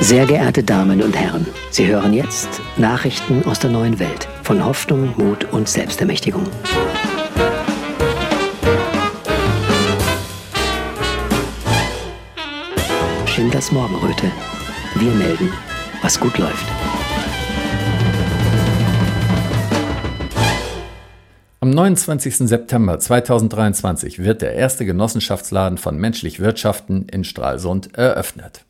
Sehr geehrte Damen und Herren, Sie hören jetzt Nachrichten aus der neuen Welt von Hoffnung, Mut und Selbstermächtigung. Schindlers Morgenröte. Wir melden, was gut läuft. Am 29. September 2023 wird der erste Genossenschaftsladen von Menschlich Wirtschaften in Stralsund eröffnet.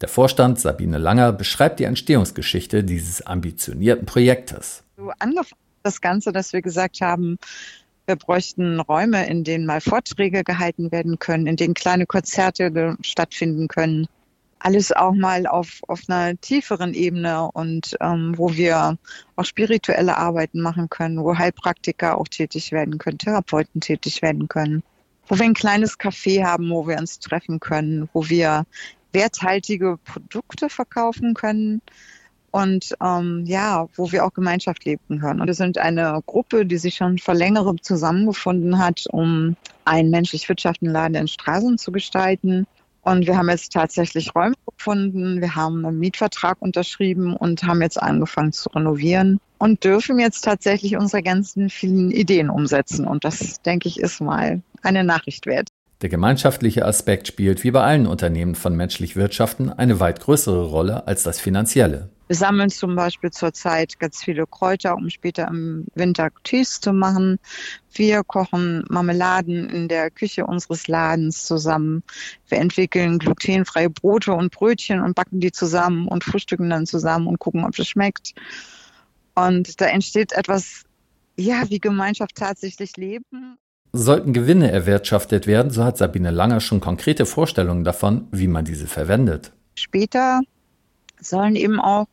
Der Vorstand Sabine Langer beschreibt die Entstehungsgeschichte dieses ambitionierten Projektes. So angefangen das Ganze, dass wir gesagt haben, wir bräuchten Räume, in denen mal Vorträge gehalten werden können, in denen kleine Konzerte stattfinden können. Alles auch mal auf, auf einer tieferen Ebene und ähm, wo wir auch spirituelle Arbeiten machen können, wo Heilpraktiker auch tätig werden können, Therapeuten tätig werden können, wo wir ein kleines Café haben, wo wir uns treffen können, wo wir werthaltige Produkte verkaufen können und ähm, ja, wo wir auch Gemeinschaft leben können. Und wir sind eine Gruppe, die sich schon vor längerem zusammengefunden hat, um einen menschlich wirtschaftenden Laden in Straßen zu gestalten. Und wir haben jetzt tatsächlich Räume gefunden, wir haben einen Mietvertrag unterschrieben und haben jetzt angefangen zu renovieren und dürfen jetzt tatsächlich unsere ganzen vielen Ideen umsetzen. Und das, denke ich, ist mal eine Nachricht wert. Der gemeinschaftliche Aspekt spielt wie bei allen Unternehmen von menschlich Wirtschaften eine weit größere Rolle als das finanzielle. Wir sammeln zum Beispiel zurzeit ganz viele Kräuter, um später im Winter Tees zu machen. Wir kochen Marmeladen in der Küche unseres Ladens zusammen. Wir entwickeln glutenfreie Brote und Brötchen und backen die zusammen und frühstücken dann zusammen und gucken, ob es schmeckt. Und da entsteht etwas, ja, wie Gemeinschaft tatsächlich leben. Sollten Gewinne erwirtschaftet werden, so hat Sabine Langer schon konkrete Vorstellungen davon, wie man diese verwendet. Später sollen eben auch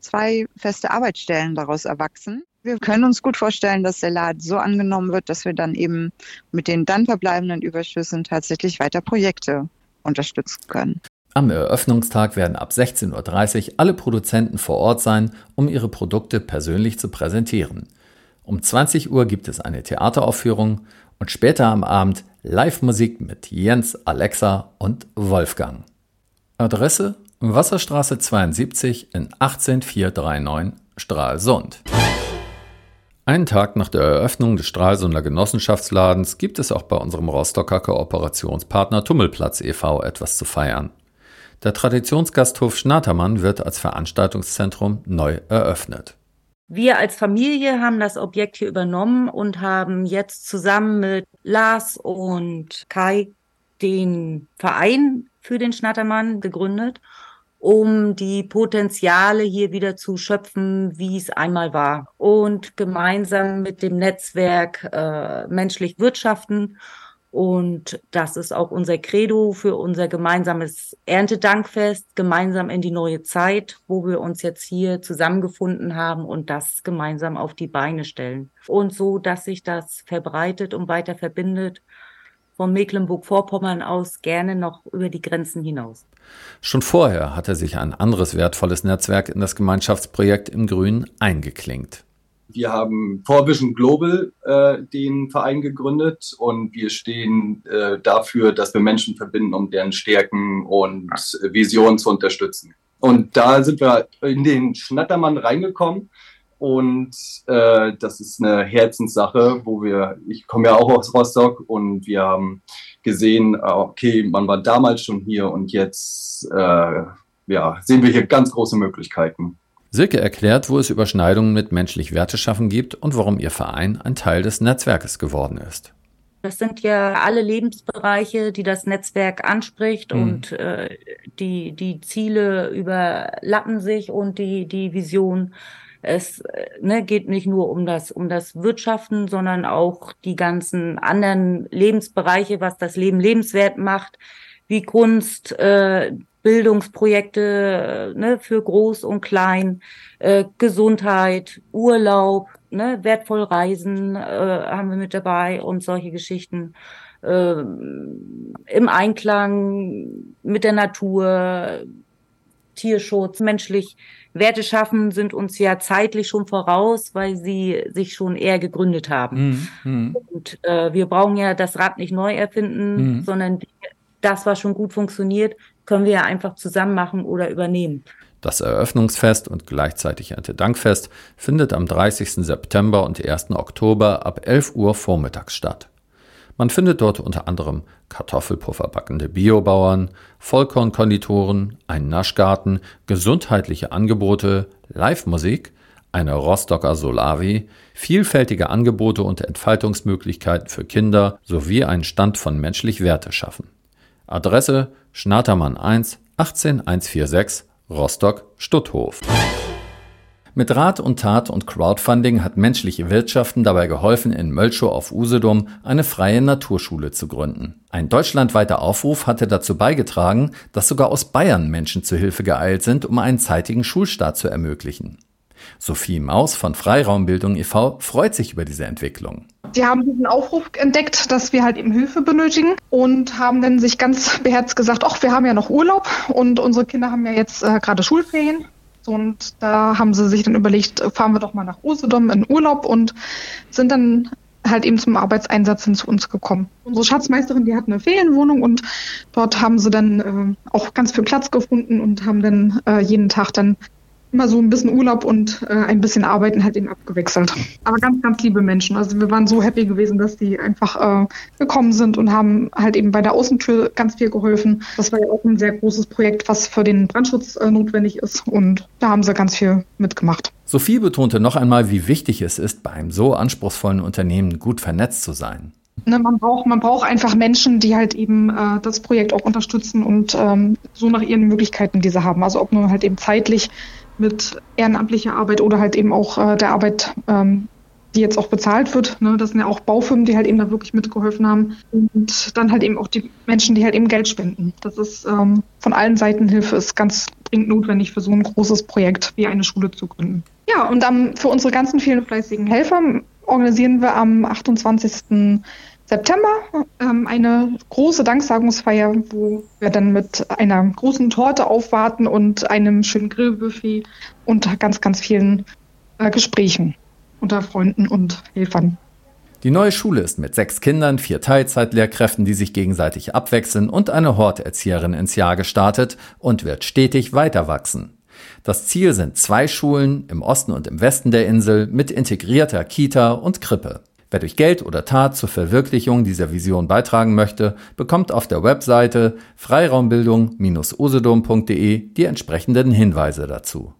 zwei feste Arbeitsstellen daraus erwachsen. Wir können uns gut vorstellen, dass der Laden so angenommen wird, dass wir dann eben mit den dann verbleibenden Überschüssen tatsächlich weiter Projekte unterstützen können. Am Eröffnungstag werden ab 16.30 Uhr alle Produzenten vor Ort sein, um ihre Produkte persönlich zu präsentieren. Um 20 Uhr gibt es eine Theateraufführung und später am Abend Live-Musik mit Jens, Alexa und Wolfgang. Adresse Wasserstraße 72 in 18439 Stralsund. Einen Tag nach der Eröffnung des Stralsunder Genossenschaftsladens gibt es auch bei unserem Rostocker Kooperationspartner Tummelplatz e.V. etwas zu feiern. Der Traditionsgasthof Schnatermann wird als Veranstaltungszentrum neu eröffnet. Wir als Familie haben das Objekt hier übernommen und haben jetzt zusammen mit Lars und Kai den Verein für den Schnattermann gegründet, um die Potenziale hier wieder zu schöpfen, wie es einmal war. Und gemeinsam mit dem Netzwerk äh, Menschlich Wirtschaften und das ist auch unser Credo für unser gemeinsames Erntedankfest, gemeinsam in die neue Zeit, wo wir uns jetzt hier zusammengefunden haben und das gemeinsam auf die Beine stellen. Und so, dass sich das verbreitet und weiter verbindet von Mecklenburg-Vorpommern aus gerne noch über die Grenzen hinaus. Schon vorher hatte sich ein anderes wertvolles Netzwerk in das Gemeinschaftsprojekt im Grün eingeklinkt. Wir haben Vorvision Global äh, den Verein gegründet und wir stehen äh, dafür, dass wir Menschen verbinden, um deren Stärken und Visionen zu unterstützen. Und da sind wir in den Schnattermann reingekommen und äh, das ist eine Herzenssache, wo wir, ich komme ja auch aus Rostock und wir haben gesehen, okay, man war damals schon hier und jetzt äh, ja, sehen wir hier ganz große Möglichkeiten. Silke erklärt, wo es Überschneidungen mit menschlich Werteschaffen gibt und warum ihr Verein ein Teil des Netzwerkes geworden ist. Das sind ja alle Lebensbereiche, die das Netzwerk anspricht mhm. und äh, die, die Ziele überlappen sich und die, die Vision. Es ne, geht nicht nur um das, um das Wirtschaften, sondern auch die ganzen anderen Lebensbereiche, was das Leben lebenswert macht, wie Kunst, äh, Bildungsprojekte ne, für Groß und Klein, äh, Gesundheit, Urlaub, ne, wertvoll Reisen äh, haben wir mit dabei und solche Geschichten. Äh, Im Einklang mit der Natur, Tierschutz, menschlich Werte schaffen, sind uns ja zeitlich schon voraus, weil sie sich schon eher gegründet haben. Mm, mm. Und äh, wir brauchen ja das Rad nicht neu erfinden, mm. sondern das, was schon gut funktioniert, können wir ja einfach zusammen machen oder übernehmen. Das Eröffnungsfest und gleichzeitig Erntedankfest findet am 30. September und 1. Oktober ab 11 Uhr vormittags statt. Man findet dort unter anderem Kartoffelpuffer backende Biobauern, Vollkornkonditoren, einen Naschgarten, gesundheitliche Angebote, Live-Musik, eine Rostocker Solavi, vielfältige Angebote und Entfaltungsmöglichkeiten für Kinder sowie einen Stand von menschlich Werte schaffen. Adresse Schnatermann 1 18146 Rostock Stutthof. Mit Rat und Tat und Crowdfunding hat menschliche Wirtschaften dabei geholfen, in Mölschow auf Usedom eine freie Naturschule zu gründen. Ein deutschlandweiter Aufruf hatte dazu beigetragen, dass sogar aus Bayern Menschen zu Hilfe geeilt sind, um einen zeitigen Schulstart zu ermöglichen. Sophie Maus von Freiraumbildung e.V. freut sich über diese Entwicklung. Die haben diesen Aufruf entdeckt, dass wir halt eben Hilfe benötigen und haben dann sich ganz beherzt gesagt, ach, wir haben ja noch Urlaub und unsere Kinder haben ja jetzt äh, gerade Schulferien. Und da haben sie sich dann überlegt, fahren wir doch mal nach Usedom in Urlaub und sind dann halt eben zum Arbeitseinsatz hin zu uns gekommen. Unsere Schatzmeisterin, die hat eine Ferienwohnung und dort haben sie dann äh, auch ganz viel Platz gefunden und haben dann äh, jeden Tag dann immer so ein bisschen Urlaub und äh, ein bisschen Arbeiten halt eben abgewechselt. Aber ganz, ganz liebe Menschen. Also wir waren so happy gewesen, dass die einfach äh, gekommen sind und haben halt eben bei der Außentür ganz viel geholfen. Das war ja auch ein sehr großes Projekt, was für den Brandschutz äh, notwendig ist. Und da haben sie ganz viel mitgemacht. Sophie betonte noch einmal, wie wichtig es ist, bei einem so anspruchsvollen Unternehmen gut vernetzt zu sein. Ne, man, braucht, man braucht einfach Menschen, die halt eben äh, das Projekt auch unterstützen und ähm, so nach ihren Möglichkeiten, die sie haben. Also ob nur halt eben zeitlich mit ehrenamtlicher Arbeit oder halt eben auch äh, der Arbeit, ähm, die jetzt auch bezahlt wird. Ne? Das sind ja auch Baufirmen, die halt eben da wirklich mitgeholfen haben. Und dann halt eben auch die Menschen, die halt eben Geld spenden. Das ist ähm, von allen Seiten Hilfe ist ganz dringend notwendig für so ein großes Projekt wie eine Schule zu gründen. Ja, und dann für unsere ganzen vielen fleißigen Helfer organisieren wir am 28. September ähm, eine große Danksagungsfeier, wo wir dann mit einer großen Torte aufwarten und einem schönen Grillbuffet und ganz, ganz vielen äh, Gesprächen unter Freunden und Helfern. Die neue Schule ist mit sechs Kindern, vier Teilzeitlehrkräften, die sich gegenseitig abwechseln und eine Horterzieherin ins Jahr gestartet und wird stetig weiter wachsen. Das Ziel sind zwei Schulen im Osten und im Westen der Insel mit integrierter Kita und Krippe. Wer durch Geld oder Tat zur Verwirklichung dieser Vision beitragen möchte, bekommt auf der Webseite freiraumbildung-usedom.de die entsprechenden Hinweise dazu.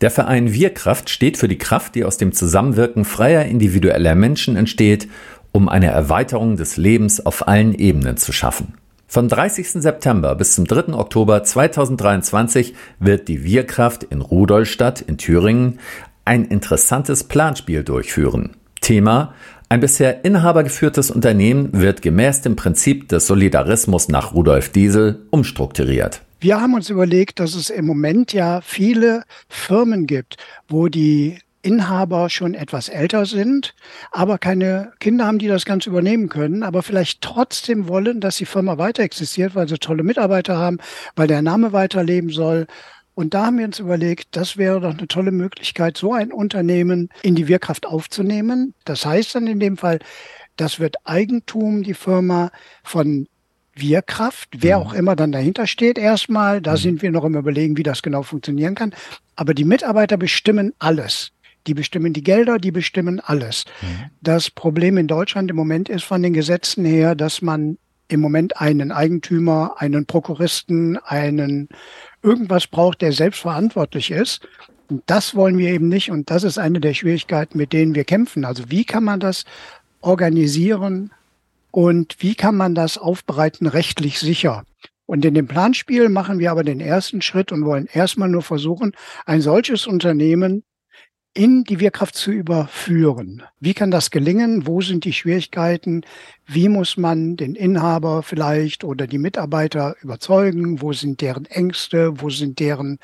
Der Verein Wirkraft steht für die Kraft, die aus dem Zusammenwirken freier individueller Menschen entsteht, um eine Erweiterung des Lebens auf allen Ebenen zu schaffen. Vom 30. September bis zum 3. Oktober 2023 wird die Wirkraft in Rudolstadt in Thüringen ein interessantes Planspiel durchführen. Thema ein bisher inhabergeführtes Unternehmen wird gemäß dem Prinzip des Solidarismus nach Rudolf Diesel umstrukturiert. Wir haben uns überlegt, dass es im Moment ja viele Firmen gibt, wo die Inhaber schon etwas älter sind, aber keine Kinder haben, die das Ganze übernehmen können, aber vielleicht trotzdem wollen, dass die Firma weiter existiert, weil sie tolle Mitarbeiter haben, weil der Name weiterleben soll und da haben wir uns überlegt, das wäre doch eine tolle Möglichkeit, so ein Unternehmen in die Wirkraft aufzunehmen. Das heißt dann in dem Fall, das wird Eigentum, die Firma von Wirkraft, wer mhm. auch immer dann dahinter steht erstmal. Da mhm. sind wir noch im Überlegen, wie das genau funktionieren kann. Aber die Mitarbeiter bestimmen alles. Die bestimmen die Gelder, die bestimmen alles. Mhm. Das Problem in Deutschland im Moment ist von den Gesetzen her, dass man im Moment einen Eigentümer, einen Prokuristen, einen irgendwas braucht, der selbstverantwortlich ist. Und das wollen wir eben nicht. Und das ist eine der Schwierigkeiten, mit denen wir kämpfen. Also wie kann man das organisieren und wie kann man das aufbereiten rechtlich sicher? Und in dem Planspiel machen wir aber den ersten Schritt und wollen erstmal nur versuchen, ein solches Unternehmen in die Wirkraft zu überführen. Wie kann das gelingen? Wo sind die Schwierigkeiten? Wie muss man den Inhaber vielleicht oder die Mitarbeiter überzeugen? Wo sind deren Ängste? Wo sind deren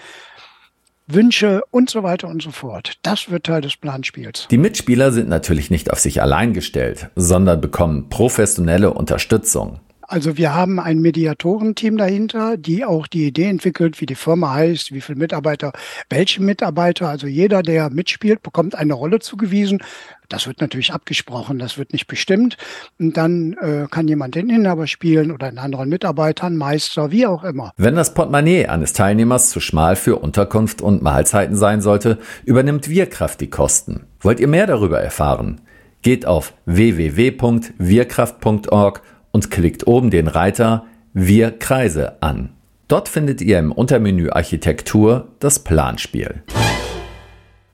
Wünsche und so weiter und so fort. Das wird Teil des Planspiels. Die Mitspieler sind natürlich nicht auf sich allein gestellt, sondern bekommen professionelle Unterstützung. Also wir haben ein Mediatorenteam dahinter, die auch die Idee entwickelt, wie die Firma heißt, wie viele Mitarbeiter, welche Mitarbeiter. Also jeder, der mitspielt, bekommt eine Rolle zugewiesen. Das wird natürlich abgesprochen, das wird nicht bestimmt. Und dann äh, kann jemand den Inhaber spielen oder einen anderen Mitarbeiter, einen Meister, wie auch immer. Wenn das Portemonnaie eines Teilnehmers zu schmal für Unterkunft und Mahlzeiten sein sollte, übernimmt Wirkraft die Kosten. Wollt ihr mehr darüber erfahren? Geht auf www.wirkraft.org und klickt oben den Reiter Wir Kreise an. Dort findet ihr im Untermenü Architektur das Planspiel.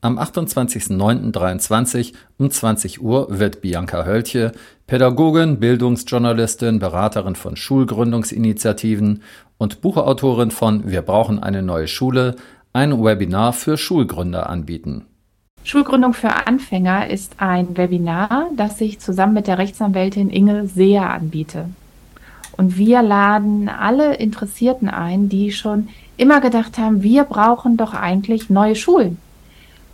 Am 28.09.23 um 20 Uhr wird Bianca Höltje, Pädagogin, Bildungsjournalistin, Beraterin von Schulgründungsinitiativen und Buchautorin von Wir brauchen eine neue Schule, ein Webinar für Schulgründer anbieten. Schulgründung für Anfänger ist ein Webinar, das ich zusammen mit der Rechtsanwältin Inge Seher anbiete. Und wir laden alle Interessierten ein, die schon immer gedacht haben, wir brauchen doch eigentlich neue Schulen.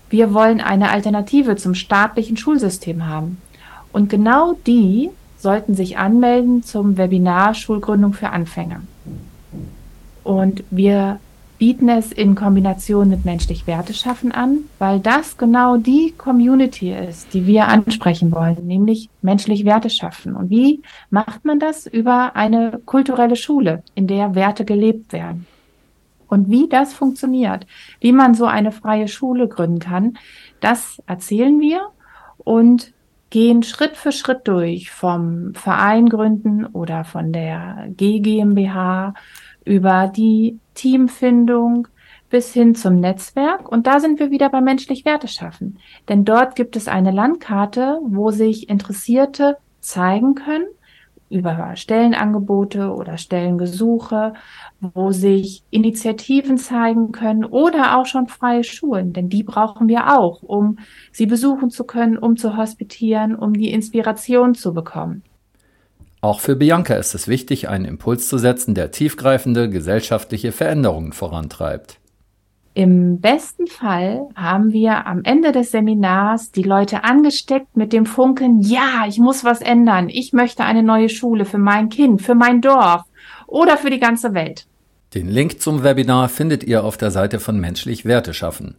Wir wollen eine Alternative zum staatlichen Schulsystem haben. Und genau die sollten sich anmelden zum Webinar Schulgründung für Anfänger. Und wir bieten es in Kombination mit menschlich Werte schaffen an, weil das genau die Community ist, die wir ansprechen wollen, nämlich menschlich Werte schaffen. Und wie macht man das? Über eine kulturelle Schule, in der Werte gelebt werden. Und wie das funktioniert, wie man so eine freie Schule gründen kann, das erzählen wir und gehen Schritt für Schritt durch vom Verein gründen oder von der GmbH über die Teamfindung bis hin zum Netzwerk. Und da sind wir wieder bei menschlich Werte schaffen. Denn dort gibt es eine Landkarte, wo sich Interessierte zeigen können über Stellenangebote oder Stellengesuche, wo sich Initiativen zeigen können oder auch schon freie Schulen, denn die brauchen wir auch, um sie besuchen zu können, um zu hospitieren, um die Inspiration zu bekommen. Auch für Bianca ist es wichtig, einen Impuls zu setzen, der tiefgreifende gesellschaftliche Veränderungen vorantreibt. Im besten Fall haben wir am Ende des Seminars die Leute angesteckt mit dem Funken, ja, ich muss was ändern. Ich möchte eine neue Schule für mein Kind, für mein Dorf oder für die ganze Welt. Den Link zum Webinar findet ihr auf der Seite von Menschlich Werte schaffen.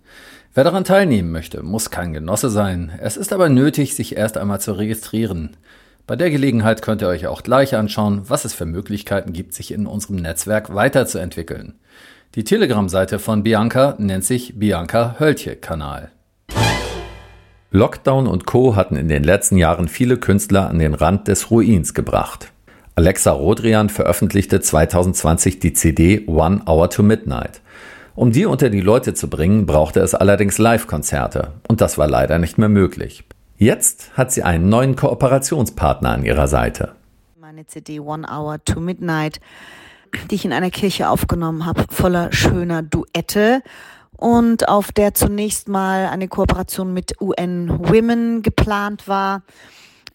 Wer daran teilnehmen möchte, muss kein Genosse sein. Es ist aber nötig, sich erst einmal zu registrieren. Bei der Gelegenheit könnt ihr euch auch gleich anschauen, was es für Möglichkeiten gibt, sich in unserem Netzwerk weiterzuentwickeln. Die Telegram-Seite von Bianca nennt sich Bianca Höltje Kanal. Lockdown und Co. hatten in den letzten Jahren viele Künstler an den Rand des Ruins gebracht. Alexa Rodrian veröffentlichte 2020 die CD One Hour to Midnight. Um die unter die Leute zu bringen, brauchte es allerdings Live-Konzerte und das war leider nicht mehr möglich. Jetzt hat sie einen neuen Kooperationspartner an ihrer Seite. Meine CD One Hour to Midnight die ich in einer Kirche aufgenommen habe, voller schöner Duette und auf der zunächst mal eine Kooperation mit UN Women geplant war.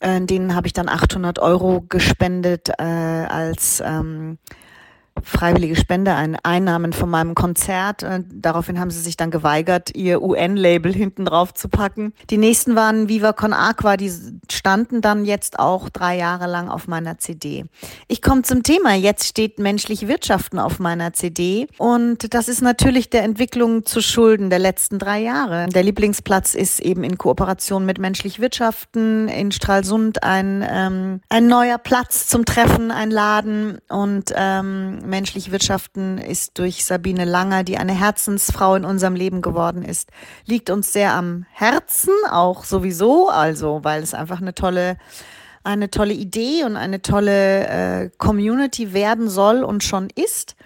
Äh, denen habe ich dann 800 Euro gespendet äh, als ähm, freiwillige Spende, ein Einnahmen von meinem Konzert. Äh, daraufhin haben sie sich dann geweigert, ihr UN-Label hinten drauf zu packen. Die nächsten waren Viva Con Aqua, die standen dann jetzt auch drei Jahre lang auf meiner CD. Ich komme zum Thema. Jetzt steht menschlich Wirtschaften auf meiner CD und das ist natürlich der Entwicklung zu Schulden der letzten drei Jahre. Der Lieblingsplatz ist eben in Kooperation mit menschlich Wirtschaften in Stralsund ein, ähm, ein neuer Platz zum Treffen, ein Laden und ähm, menschlich wirtschaften ist durch Sabine Langer, die eine Herzensfrau in unserem Leben geworden ist, liegt uns sehr am Herzen, auch sowieso, also weil es einfach eine tolle eine tolle Idee und eine tolle äh, Community werden soll und schon ist.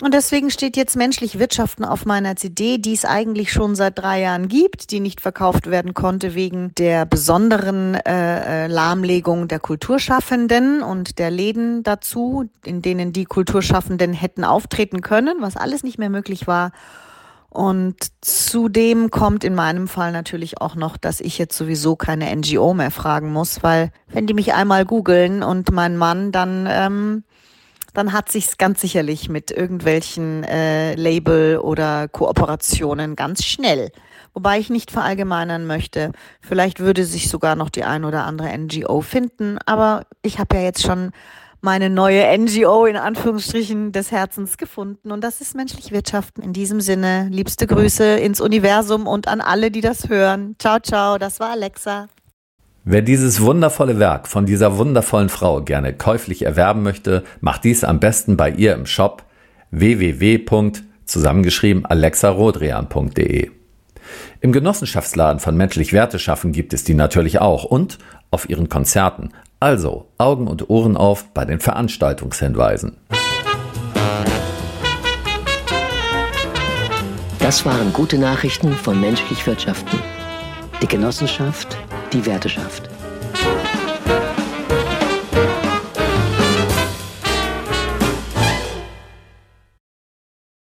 Und deswegen steht jetzt menschlich Wirtschaften auf meiner CD, die es eigentlich schon seit drei Jahren gibt, die nicht verkauft werden konnte wegen der besonderen äh, äh, Lahmlegung der Kulturschaffenden und der Läden dazu, in denen die Kulturschaffenden hätten auftreten können, was alles nicht mehr möglich war. Und zudem kommt in meinem Fall natürlich auch noch, dass ich jetzt sowieso keine NGO mehr fragen muss, weil wenn die mich einmal googeln und mein Mann, dann ähm, dann hat sich's ganz sicherlich mit irgendwelchen äh, Label oder Kooperationen ganz schnell. Wobei ich nicht verallgemeinern möchte. Vielleicht würde sich sogar noch die ein oder andere NGO finden, aber ich habe ja jetzt schon meine neue NGO in Anführungsstrichen des Herzens gefunden und das ist menschlich Wirtschaften. In diesem Sinne, liebste Grüße ins Universum und an alle, die das hören. Ciao, ciao, das war Alexa. Wer dieses wundervolle Werk von dieser wundervollen Frau gerne käuflich erwerben möchte, macht dies am besten bei ihr im Shop www. zusammengeschrieben alexarodrian.de. Im Genossenschaftsladen von Menschlich Werte schaffen gibt es die natürlich auch und auf ihren Konzerten. Also Augen und Ohren auf bei den Veranstaltungshinweisen. Das waren gute Nachrichten von Menschlich Wirtschaften. Die Genossenschaft, die Werteschaft.